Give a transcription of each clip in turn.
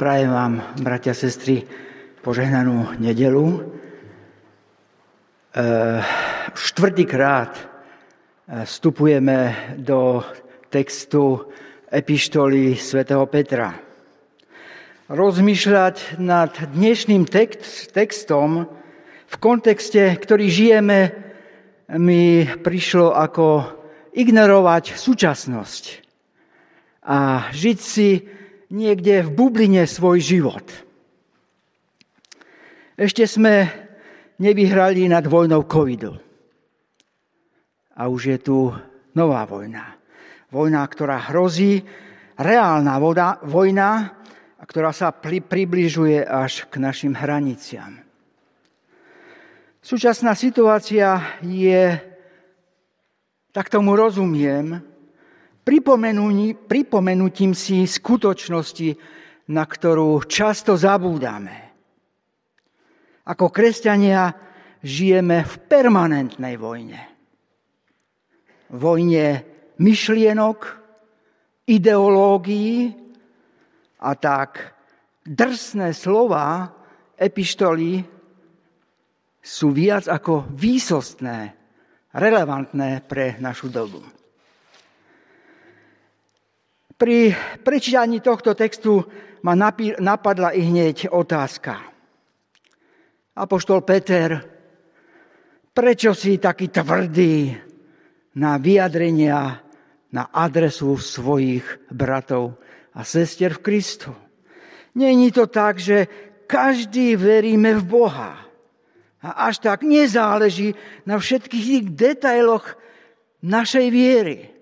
Prajem vám, bratia, sestry, požehnanú nedelu. E, štvrtýkrát e, vstupujeme do textu epištoly svätého Petra. Rozmýšľať nad dnešným text, textom v kontexte, ktorý žijeme, mi prišlo ako ignorovať súčasnosť a žiť si niekde v bubline svoj život. Ešte sme nevyhrali nad vojnou covidu. A už je tu nová vojna. Vojna, ktorá hrozí, reálna vojna, ktorá sa približuje až k našim hraniciam. Súčasná situácia je tak tomu rozumiem, pripomenutím si skutočnosti, na ktorú často zabúdame. Ako kresťania žijeme v permanentnej vojne. Vojne myšlienok, ideológií a tak drsné slova epištoly sú viac ako výsostné relevantné pre našu dobu. Pri prečítaní tohto textu ma napadla i hneď otázka. Apoštol Peter, prečo si taký tvrdý na vyjadrenia na adresu svojich bratov a sestier v Kristu? Není to tak, že každý veríme v Boha a až tak nezáleží na všetkých tých detailoch našej viery.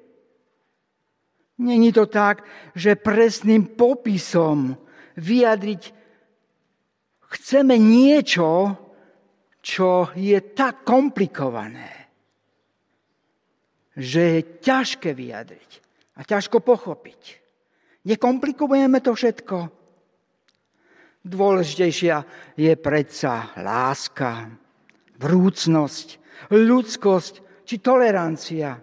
Není to tak, že presným popisom vyjadriť chceme niečo, čo je tak komplikované, že je ťažké vyjadriť a ťažko pochopiť. Nekomplikujeme to všetko. Dôležitejšia je predsa láska, vrúcnosť, ľudskosť či tolerancia.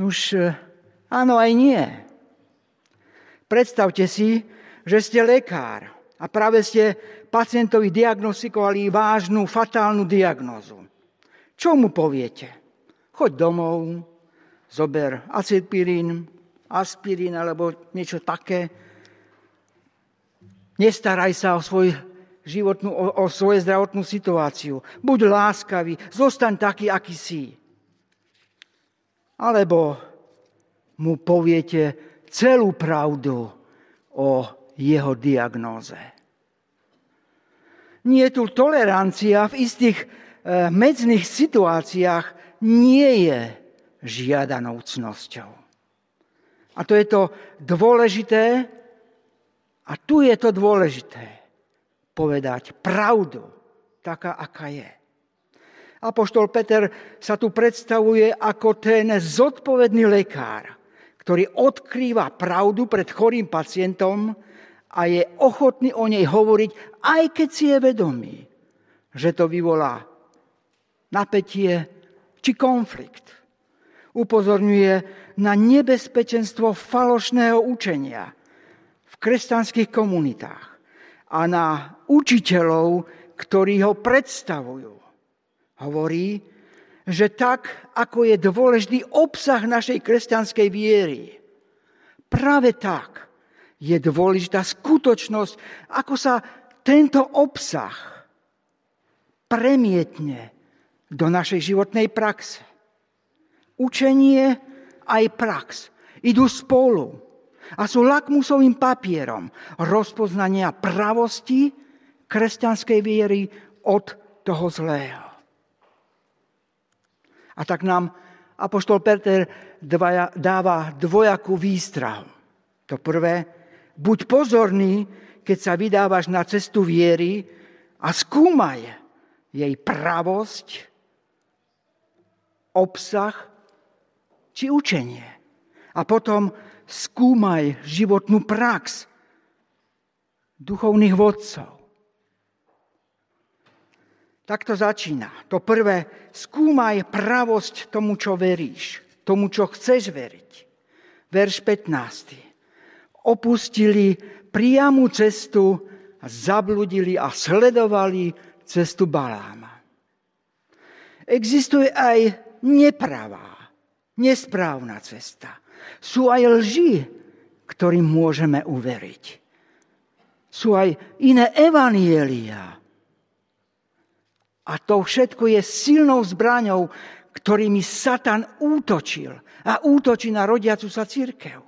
Už e, áno aj nie. Predstavte si, že ste lekár a práve ste pacientovi diagnostikovali vážnu, fatálnu diagnózu. Čo mu poviete? Choď domov, zober acetpirín, aspirín alebo niečo také, Nestaraj sa o, svoj životnú, o, o svoju zdravotnú situáciu. Buď láskavý, zostaň taký, aký si. Alebo mu poviete celú pravdu o jeho diagnóze. Nie tu tolerancia v istých e, medzných situáciách nie je žiadanou cnosťou. A to je to dôležité, a tu je to dôležité. Povedať pravdu, taká, aká je. Apoštol Peter sa tu predstavuje ako ten zodpovedný lekár, ktorý odkrýva pravdu pred chorým pacientom a je ochotný o nej hovoriť, aj keď si je vedomý, že to vyvolá napätie či konflikt. Upozorňuje na nebezpečenstvo falošného učenia – kresťanských komunitách a na učiteľov, ktorí ho predstavujú. Hovorí, že tak, ako je dôležitý obsah našej kresťanskej viery, práve tak je dôležitá skutočnosť, ako sa tento obsah premietne do našej životnej praxe. Učenie aj prax idú spolu a sú lakmusovým papierom rozpoznania pravosti kresťanskej viery od toho zlého. A tak nám Apoštol Peter dáva dvojakú výstrahu. To prvé, buď pozorný, keď sa vydávaš na cestu viery a skúmaj jej pravosť, obsah či učenie. A potom skúmaj životnú prax duchovných vodcov. Tak to začína. To prvé, skúmaj pravosť tomu, čo veríš, tomu, čo chceš veriť. Verš 15. opustili priamu cestu zabludili a sledovali cestu Baláma. Existuje aj nepravá, nesprávna cesta. Sú aj lži, ktorým môžeme uveriť. Sú aj iné evanielia. A to všetko je silnou zbraňou, ktorými Satan útočil a útočí na rodiacu sa církev.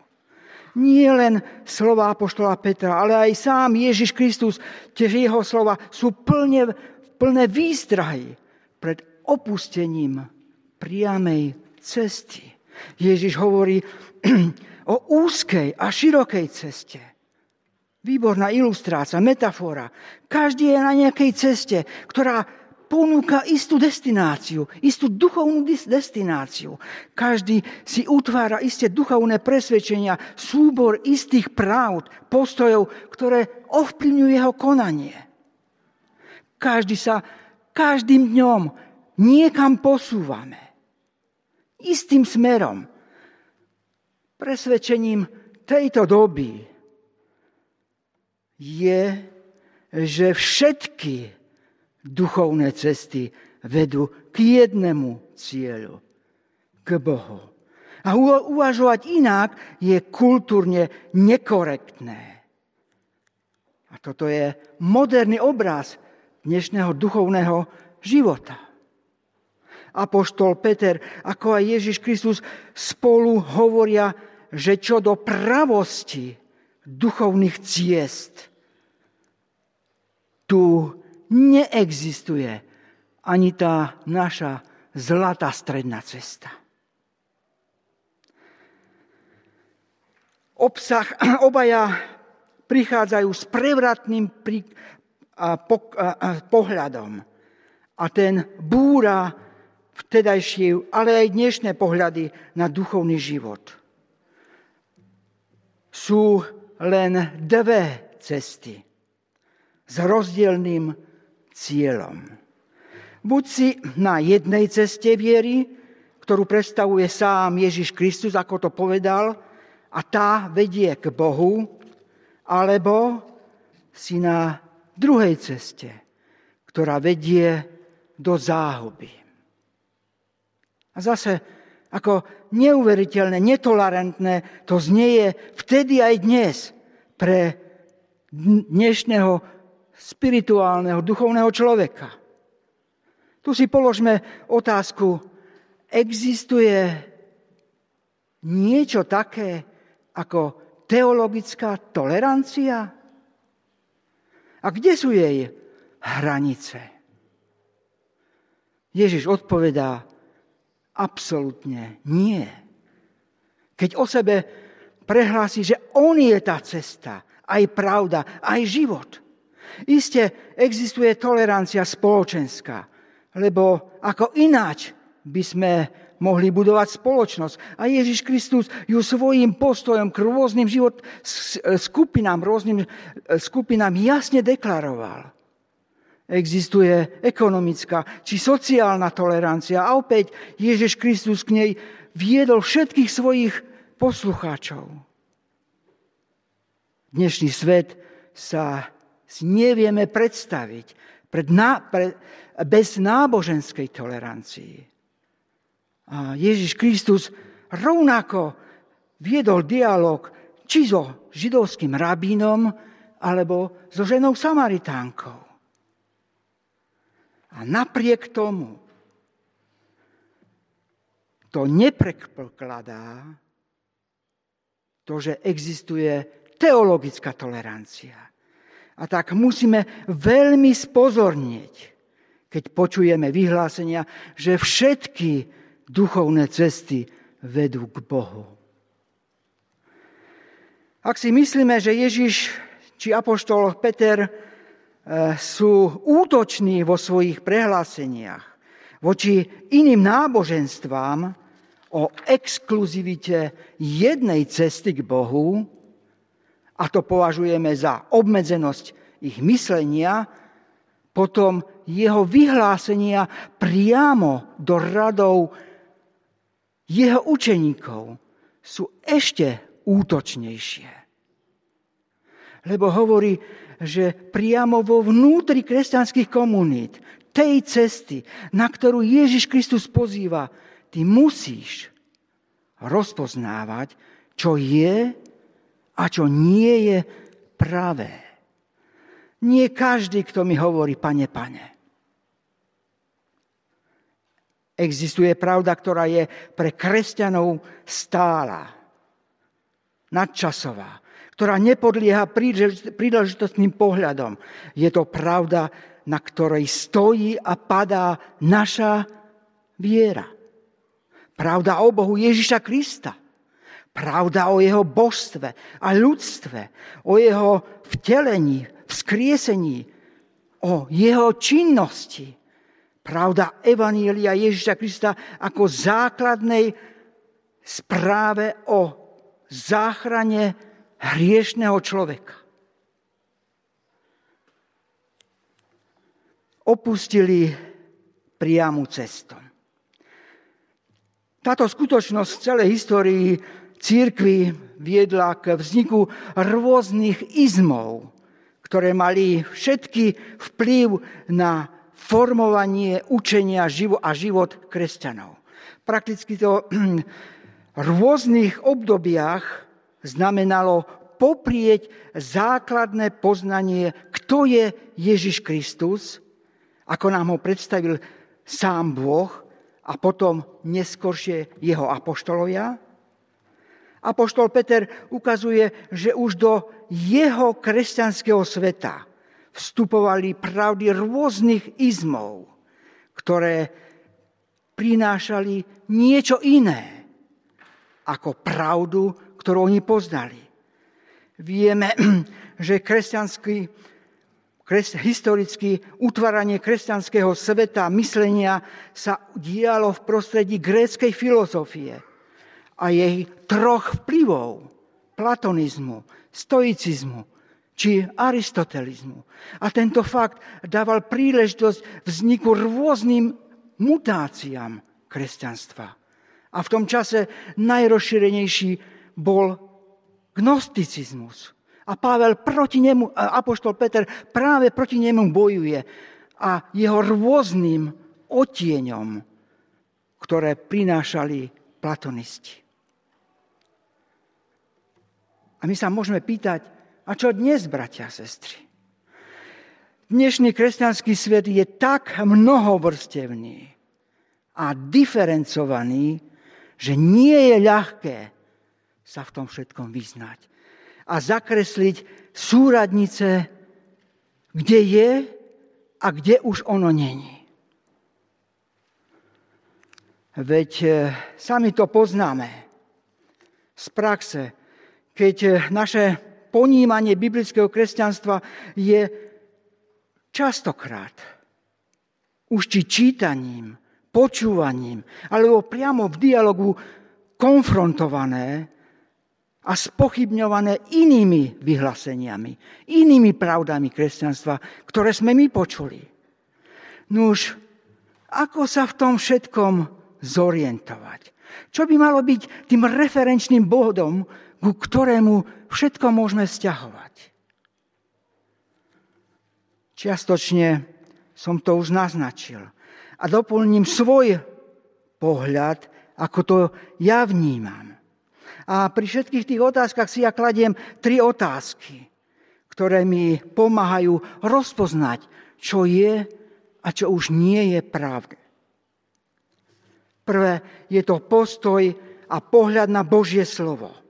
Nie len slova Apoštola Petra, ale aj sám Ježiš Kristus, tiež jeho slova sú plne, plné výstrahy pred opustením priamej cesty. Ježiš hovorí o úzkej a širokej ceste. Výborná ilustrácia, metafora. Každý je na nejakej ceste, ktorá ponúka istú destináciu, istú duchovnú destináciu. Každý si utvára isté duchovné presvedčenia, súbor istých práv, postojov, ktoré ovplyvňujú jeho konanie. Každý sa každým dňom niekam posúvame. Istým smerom. Presvedčením tejto doby je, že všetky duchovné cesty vedú k jednému cieľu, k Bohu. A uvažovať inak je kultúrne nekorektné. A toto je moderný obraz dnešného duchovného života. Apoštol Peter, ako aj Ježiš Kristus spolu hovoria, že čo do pravosti duchovných ciest, tu neexistuje ani tá naša zlatá stredná cesta. Obsah obaja prichádzajú s prevratným pohľadom a ten búra vtedajšie, ale aj dnešné pohľady na duchovný život. Sú len dve cesty s rozdielným cieľom. Buď si na jednej ceste viery, ktorú predstavuje sám Ježiš Kristus, ako to povedal, a tá vedie k Bohu, alebo si na druhej ceste, ktorá vedie do záhuby. A zase, ako neuveriteľné, netolerantné, to znieje vtedy aj dnes pre dnešného spirituálneho, duchovného človeka. Tu si položme otázku, existuje niečo také ako teologická tolerancia? A kde sú jej hranice? Ježiš odpovedá, absolútne nie. Keď o sebe prehlási, že on je tá cesta, aj pravda, aj život. Isté existuje tolerancia spoločenská, lebo ako ináč by sme mohli budovať spoločnosť. A Ježiš Kristus ju svojim postojom k rôznym život skupinám, rôznym skupinám jasne deklaroval. Existuje ekonomická či sociálna tolerancia a opäť Ježiš Kristus k nej viedol všetkých svojich poslucháčov. Dnešný svet sa si nevieme predstaviť pred ná, pre, bez náboženskej tolerancii. A Ježiš Kristus rovnako viedol dialog či so židovským rabínom, alebo so ženou Samaritánkou. A napriek tomu to neprekladá to, že existuje teologická tolerancia. A tak musíme veľmi spozornieť, keď počujeme vyhlásenia, že všetky duchovné cesty vedú k Bohu. Ak si myslíme, že Ježiš či apoštol Peter e, sú útoční vo svojich prehláseniach voči iným náboženstvám o exkluzivite jednej cesty k Bohu, a to považujeme za obmedzenosť ich myslenia, potom jeho vyhlásenia priamo do radov jeho učeníkov sú ešte útočnejšie. Lebo hovorí, že priamo vo vnútri kresťanských komunít, tej cesty, na ktorú Ježiš Kristus pozýva, ty musíš rozpoznávať, čo je a čo nie je pravé. Nie každý, kto mi hovorí, pane, pane. Existuje pravda, ktorá je pre kresťanov stála, nadčasová, ktorá nepodlieha príležitostným pohľadom. Je to pravda, na ktorej stojí a padá naša viera. Pravda o Bohu Ježiša Krista. Pravda o jeho božstve a ľudstve, o jeho vtelení, vzkriesení, o jeho činnosti. Pravda Evanília Ježiša Krista ako základnej správe o záchrane hriešného človeka. Opustili priamu cestu. Táto skutočnosť v celej histórii církvy viedla k vzniku rôznych izmov, ktoré mali všetky vplyv na formovanie učenia a život kresťanov. Prakticky to v rôznych obdobiach znamenalo poprieť základné poznanie, kto je Ježiš Kristus, ako nám ho predstavil sám Boh a potom neskôršie jeho apoštolovia. Apoštol Peter ukazuje, že už do jeho kresťanského sveta vstupovali pravdy rôznych izmov, ktoré prinášali niečo iné ako pravdu, ktorú oni poznali. Vieme, že kresťanský, kres, historicky utváranie kresťanského sveta, myslenia sa dialo v prostredí gréckej filozofie a jej troch vplyvov. Platonizmu, stoicizmu či aristotelizmu. A tento fakt dával príležitosť vzniku rôznym mutáciám kresťanstva. A v tom čase najrozšírenejší bol gnosticizmus. A Pavel proti nemu, apoštol Peter práve proti nemu bojuje a jeho rôznym otieňom, ktoré prinášali platonisti. A my sa môžeme pýtať, a čo dnes, bratia a sestry? Dnešný kresťanský svet je tak mnohovrstevný a diferencovaný, že nie je ľahké sa v tom všetkom vyznať a zakresliť súradnice, kde je a kde už ono není. Veď e, sami to poznáme z praxe, keď e, naše ponímanie biblického kresťanstva je častokrát už či čítaním, počúvaním, alebo priamo v dialogu konfrontované a spochybňované inými vyhláseniami, inými pravdami kresťanstva, ktoré sme my počuli. Nuž, ako sa v tom všetkom zorientovať? Čo by malo byť tým referenčným bodom, ku ktorému všetko môžeme vzťahovať? Čiastočne som to už naznačil. A doplním svoj pohľad, ako to ja vnímam. A pri všetkých tých otázkach si ja kladiem tri otázky, ktoré mi pomáhajú rozpoznať, čo je a čo už nie je pravda. Prvé je to postoj a pohľad na Božie slovo.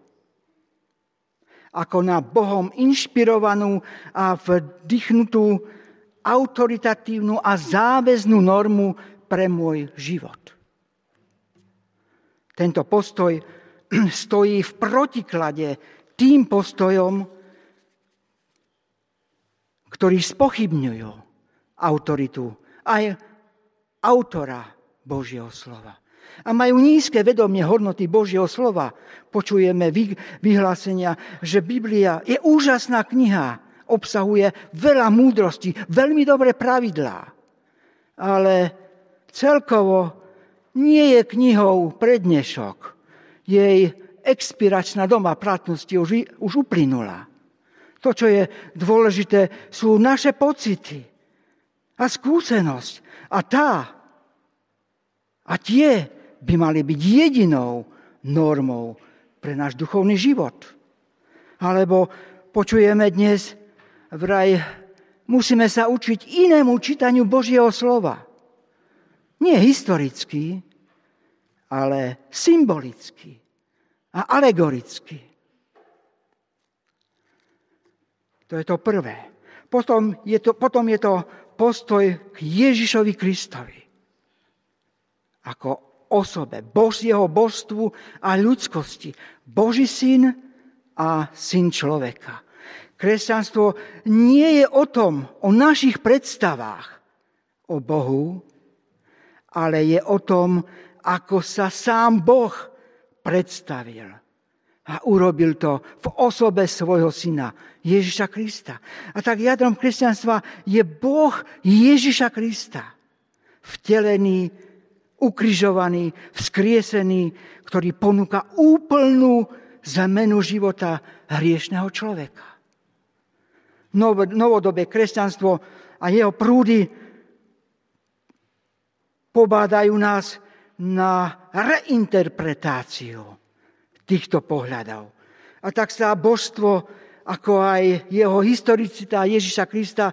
Ako na Bohom inšpirovanú a vdychnutú autoritatívnu a záväznú normu pre môj život. Tento postoj stojí v protiklade tým postojom, ktorí spochybňujú autoritu aj autora Božieho slova. A majú nízke vedomie hodnoty Božieho slova. Počujeme vyhlásenia, že Biblia je úžasná kniha, obsahuje veľa múdrosti, veľmi dobré pravidlá. Ale celkovo nie je knihou prednešok, jej expiračná doma platnosti už, už uplynula. To, čo je dôležité, sú naše pocity a skúsenosť. A tá a tie by mali byť jedinou normou pre náš duchovný život. Alebo počujeme dnes vraj, musíme sa učiť inému čítaniu Božieho slova. Nie historicky, ale symbolicky a alegoricky. To je to prvé. Potom je to, potom je to postoj k Ježišovi Kristovi. Ako osobe, Božieho božstvu a ľudskosti. Boží syn a syn človeka. Kresťanstvo nie je o tom, o našich predstavách o Bohu, ale je o tom, ako sa sám Boh predstavil. A urobil to v osobe svojho syna, Ježiša Krista. A tak jadrom kresťanstva je Boh Ježiša Krista. Vtelený, ukrižovaný, vzkriesený, ktorý ponúka úplnú zmenu života hriešného človeka. Novodobé kresťanstvo a jeho prúdy pobádajú nás na reinterpretáciu týchto pohľadov. A tak sa božstvo, ako aj jeho historicita Ježiša Krista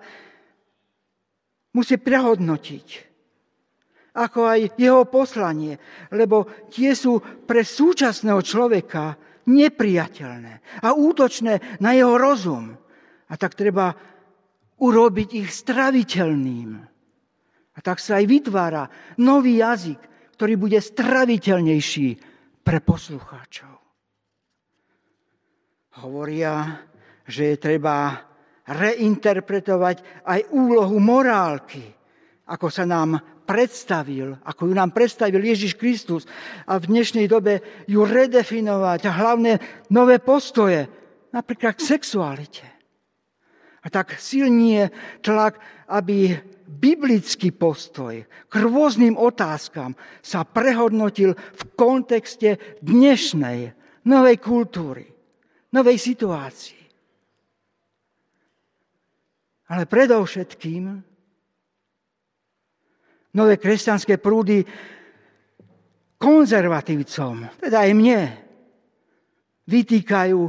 musí prehodnotiť. Ako aj jeho poslanie, lebo tie sú pre súčasného človeka nepriateľné a útočné na jeho rozum. A tak treba urobiť ich straviteľným. A tak sa aj vytvára nový jazyk, ktorý bude straviteľnejší pre poslucháčov. Hovoria, že je treba reinterpretovať aj úlohu morálky, ako sa nám predstavil, ako ju nám predstavil Ježiš Kristus a v dnešnej dobe ju redefinovať a hlavne nové postoje, napríklad k sexualite. A tak silný je tlak, aby biblický postoj k rôznym otázkam sa prehodnotil v kontexte dnešnej novej kultúry novej situácii. Ale predovšetkým nové kresťanské prúdy konzervatívcom, teda aj mne, vytýkajú,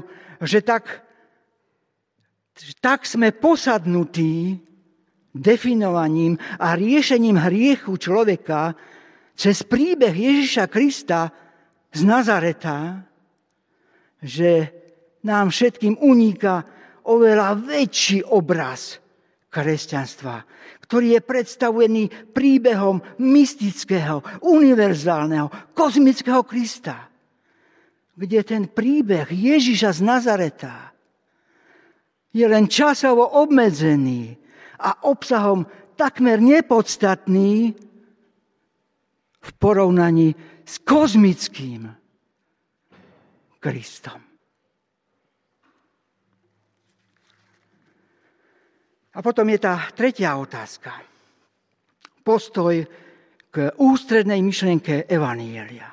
že tak, že tak sme posadnutí definovaním a riešením hriechu človeka cez príbeh Ježiša Krista z Nazareta, že nám všetkým uniká oveľa väčší obraz kresťanstva, ktorý je predstavený príbehom mystického, univerzálneho, kozmického Krista, kde ten príbeh Ježiša z Nazareta je len časovo obmedzený a obsahom takmer nepodstatný v porovnaní s kozmickým Kristom. A potom je tá tretia otázka. Postoj k ústrednej myšlienke Evanielia.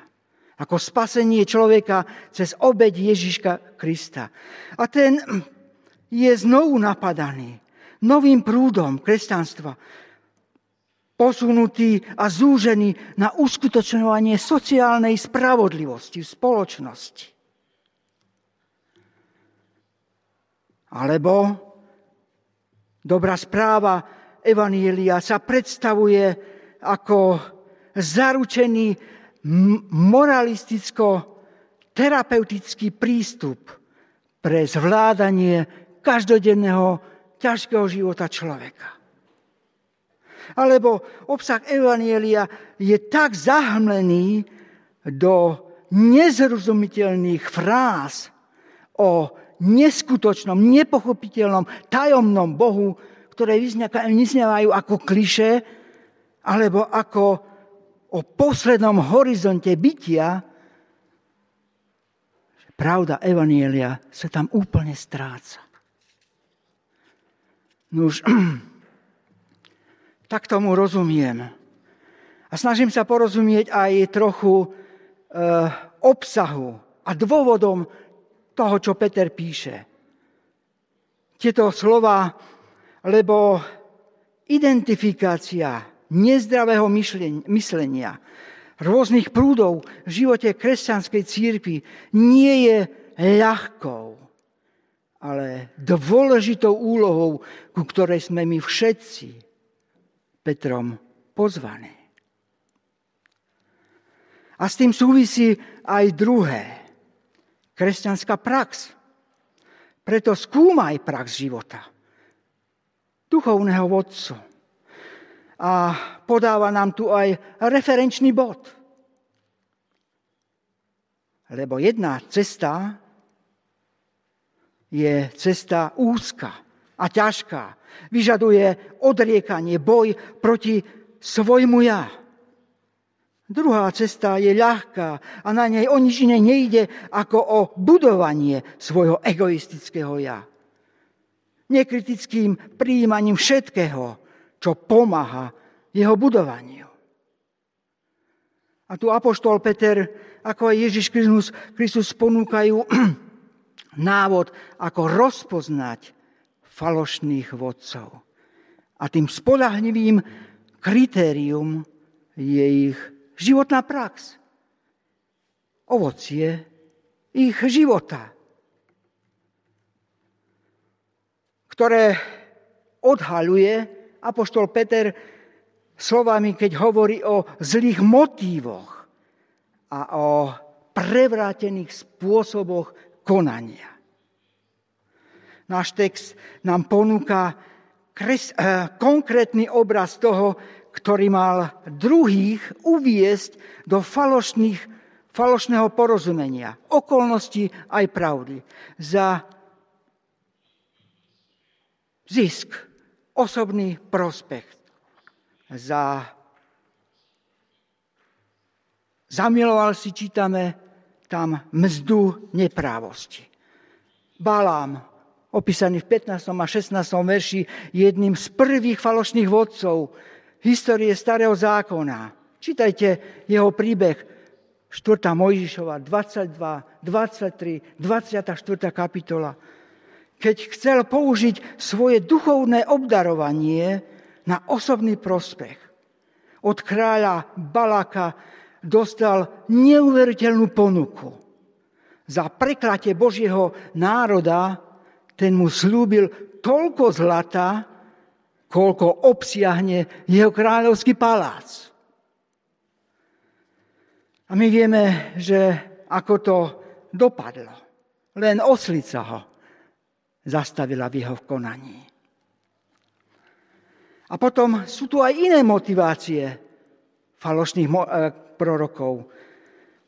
Ako spasenie človeka cez obeď Ježiška Krista. A ten je znovu napadaný novým prúdom kresťanstva, posunutý a zúžený na uskutočňovanie sociálnej spravodlivosti v spoločnosti. Alebo Dobrá správa Evanielia sa predstavuje ako zaručený moralisticko-terapeutický prístup pre zvládanie každodenného ťažkého života človeka. Alebo obsah Evanielia je tak zahmlený do nezrozumiteľných fráz o neskutočnom, nepochopiteľnom, tajomnom Bohu, ktoré vyznievajú ako kliše, alebo ako o poslednom horizonte bytia, pravda Evanielia sa tam úplne stráca. No už tak tomu rozumiem. A snažím sa porozumieť aj trochu e, obsahu a dôvodom toho, čo Peter píše. tieto slova, lebo identifikácia nezdravého myslenia, rôznych prúdov v živote kresťanskej církvy nie je ľahkou, ale dôležitou úlohou, ku ktorej sme my všetci Petrom pozvaní. A s tým súvisí aj druhé. Kresťanská prax. Preto skúmaj prax života. Duchovného vodcu. A podáva nám tu aj referenčný bod. Lebo jedna cesta je cesta úzka a ťažká. Vyžaduje odriekanie, boj proti svojmu ja. Druhá cesta je ľahká a na nej o nič iné nejde ako o budovanie svojho egoistického ja. Nekritickým príjmaním všetkého, čo pomáha jeho budovaniu. A tu Apoštol Peter, ako aj Ježiš Kristus, Kristus ponúkajú návod, ako rozpoznať falošných vodcov. A tým spolahlivým kritérium je ich životná prax. Ovocie ich života, ktoré odhaluje apoštol Peter slovami, keď hovorí o zlých motívoch a o prevrátených spôsoboch konania. Náš text nám ponúka eh, konkrétny obraz toho, ktorý mal druhých uviesť do falošných, falošného porozumenia, okolností aj pravdy. Za zisk, osobný prospekt, za zamiloval si, čítame tam mzdu neprávosti. Balám, opísaný v 15. a 16. verši, jedným z prvých falošných vodcov, histórie starého zákona. Čítajte jeho príbeh 4. Mojžišova 22, 23, 24. kapitola. Keď chcel použiť svoje duchovné obdarovanie na osobný prospech, od kráľa Balaka dostal neuveriteľnú ponuku. Za preklatie Božieho národa ten mu slúbil toľko zlata, koľko obsiahne jeho kráľovský palác. A my vieme, že ako to dopadlo. Len oslica ho zastavila v jeho konaní. A potom sú tu aj iné motivácie falošných eh, prorokov.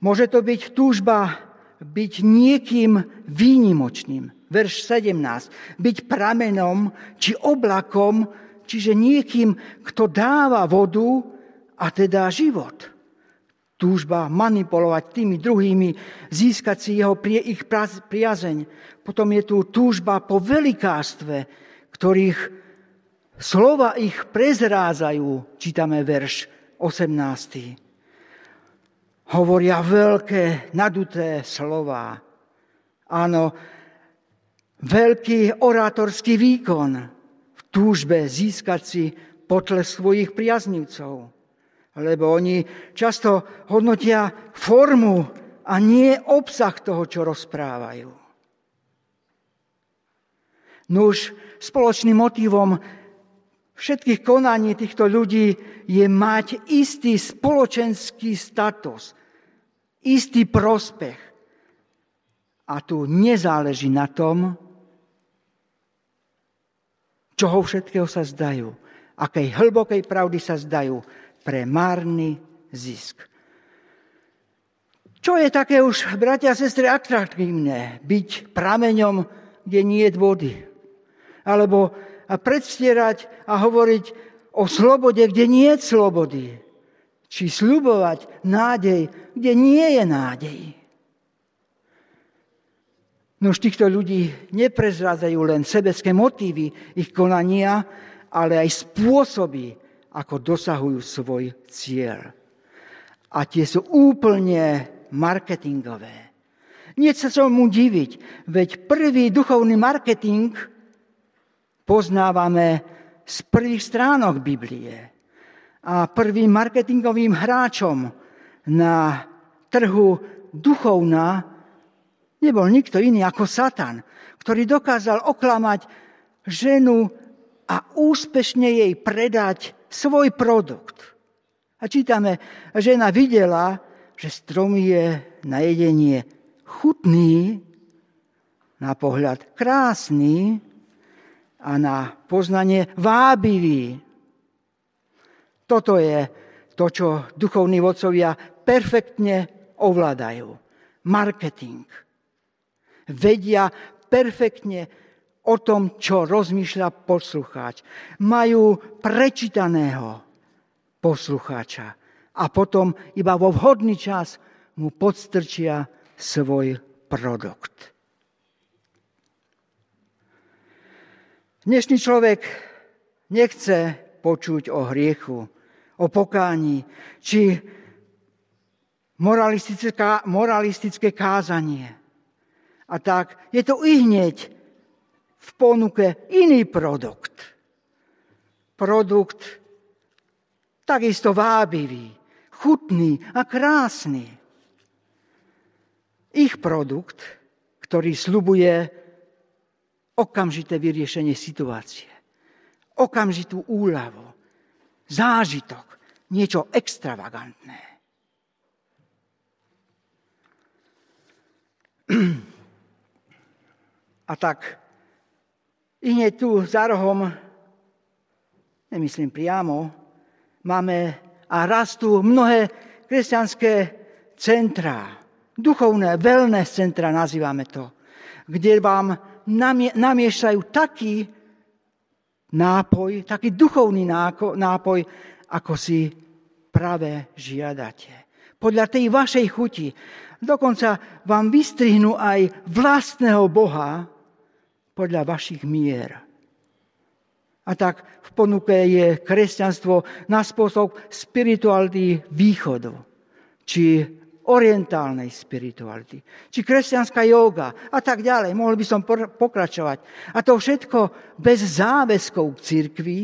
Môže to byť túžba byť niekým výnimočným. Verš 17. Byť pramenom či oblakom, Čiže niekým, kto dáva vodu a teda život. Túžba manipulovať tými druhými, získať si jeho, ich priazeň. Potom je tu túžba po velikárstve, ktorých slova ich prezrázajú, čítame verš 18. Hovoria veľké, naduté slova. Áno, veľký orátorský výkon, túžbe získať si potles svojich priaznivcov. Lebo oni často hodnotia formu a nie obsah toho, čo rozprávajú. Nuž, spoločným motivom všetkých konaní týchto ľudí je mať istý spoločenský status, istý prospech. A tu nezáleží na tom, čoho všetkého sa zdajú, akej hlbokej pravdy sa zdajú pre márny zisk. Čo je také už, bratia a sestry, atraktívne? Byť prameňom, kde nie je vody. Alebo predstierať a hovoriť o slobode, kde nie je slobody. Či slubovať nádej, kde nie je nádej. No už týchto ľudí neprezrádzajú len sebecké motívy ich konania, ale aj spôsoby, ako dosahujú svoj cieľ. A tie sú úplne marketingové. Nie sa mu diviť, veď prvý duchovný marketing poznávame z prvých stránok Biblie. A prvým marketingovým hráčom na trhu duchovná nebol nikto iný ako Satan, ktorý dokázal oklamať ženu a úspešne jej predať svoj produkt. A čítame, žena videla, že strom je na jedenie chutný, na pohľad krásny a na poznanie vábivý. Toto je to, čo duchovní vodcovia perfektne ovládajú. Marketing. Vedia perfektne o tom, čo rozmýšľa poslucháč. Majú prečítaného poslucháča a potom iba vo vhodný čas mu podstrčia svoj produkt. Dnešný človek nechce počuť o hriechu, o pokání, či moralistické, moralistické kázanie. A tak je to i hneď v ponuke iný produkt. Produkt takisto vábivý, chutný a krásny. Ich produkt, ktorý slubuje okamžité vyriešenie situácie, okamžitú úľavu, zážitok, niečo extravagantné. A tak i hneď tu za rohom, nemyslím priamo, máme a rastú mnohé kresťanské centrá, duchovné wellness centra nazývame to, kde vám namiešajú taký nápoj, taký duchovný nápoj, ako si práve žiadate. Podľa tej vašej chuti. Dokonca vám vystrihnú aj vlastného Boha, podľa vašich mier. A tak v ponuke je kresťanstvo na spôsob spirituality východu, či orientálnej spirituality, či kresťanská yoga a tak ďalej. Mohol by som pokračovať. A to všetko bez záväzkov k cirkvi,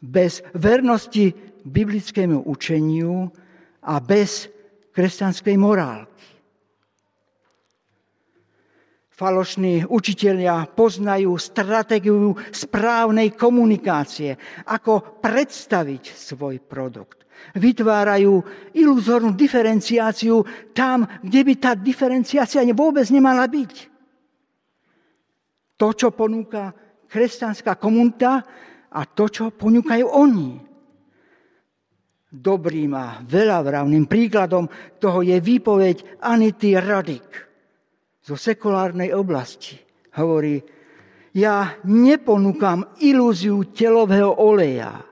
bez vernosti biblickému učeniu a bez kresťanskej morálky. Falošní učitelia poznajú stratégiu správnej komunikácie, ako predstaviť svoj produkt. Vytvárajú iluzórnu diferenciáciu tam, kde by tá diferenciácia vôbec nemala byť. To, čo ponúka kresťanská komunita a to, čo ponúkajú oni. Dobrým a veľavravným príkladom toho je výpoveď Anity Radik zo sekulárnej oblasti. Hovorí, ja neponúkam ilúziu telového oleja.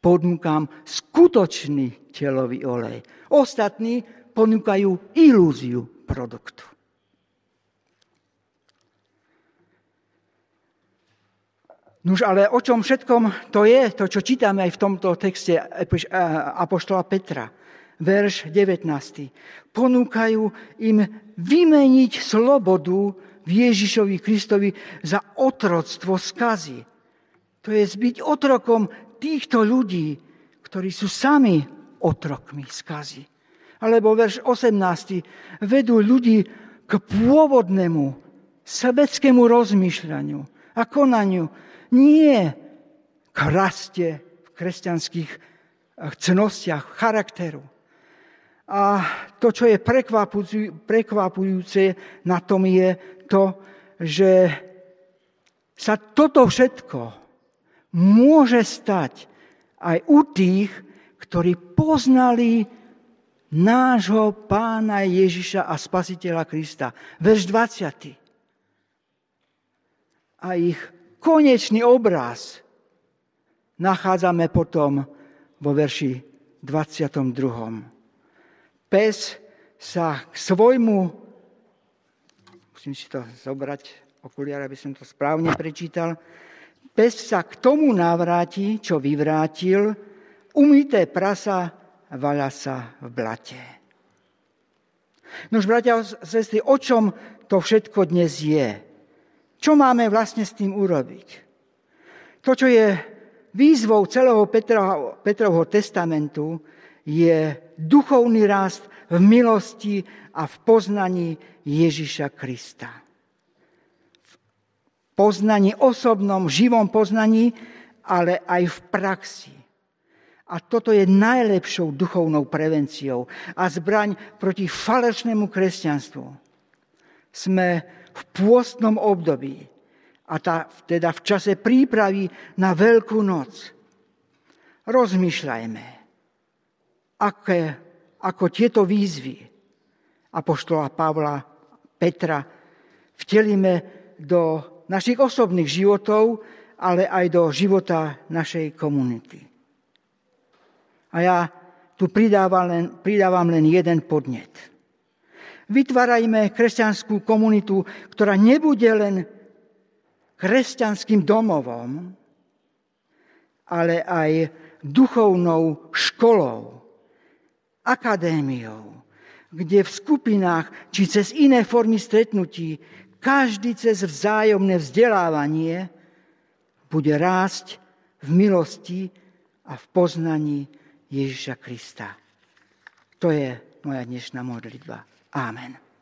Ponúkam skutočný telový olej. Ostatní ponúkajú ilúziu produktu. Nuž ale o čom všetkom to je, to čo čítame aj v tomto texte Apoštola Petra verš 19. Ponúkajú im vymeniť slobodu v Ježišovi Kristovi za otroctvo skazy. To je zbyť otrokom týchto ľudí, ktorí sú sami otrokmi skazy. Alebo verš 18. Vedú ľudí k pôvodnému sebeckému rozmýšľaniu a konaniu. Nie k raste v kresťanských cnostiach, charakteru. A to, čo je prekvapujúce na tom, je to, že sa toto všetko môže stať aj u tých, ktorí poznali nášho pána Ježiša a spasiteľa Krista. Verš 20. A ich konečný obraz nachádzame potom vo verši 22 pes sa k svojmu, musím si to zobrať, okuliare, aby som to správne prečítal, pes sa k tomu navráti, čo vyvrátil, umyté prasa vaľa sa v blate. Nož, bratia a sestry, o čom to všetko dnes je? Čo máme vlastne s tým urobiť? To, čo je výzvou celého Petrovho testamentu, je duchovný rast v milosti a v poznaní Ježiša Krista. V poznaní osobnom, živom poznaní, ale aj v praxi. A toto je najlepšou duchovnou prevenciou a zbraň proti falešnému kresťanstvu. Sme v pôstnom období, a tá, teda v čase prípravy na Veľkú noc. Rozmýšľajme, aké, ako tieto výzvy Apoštola Pavla, Petra vtelíme do našich osobných životov, ale aj do života našej komunity. A ja tu pridávam len, pridávam len jeden podnet. Vytvárajme kresťanskú komunitu, ktorá nebude len kresťanským domovom, ale aj duchovnou školou, akadémiou, kde v skupinách či cez iné formy stretnutí každý cez vzájomné vzdelávanie bude rásť v milosti a v poznaní Ježiša Krista. To je moja dnešná modlitba. Amen.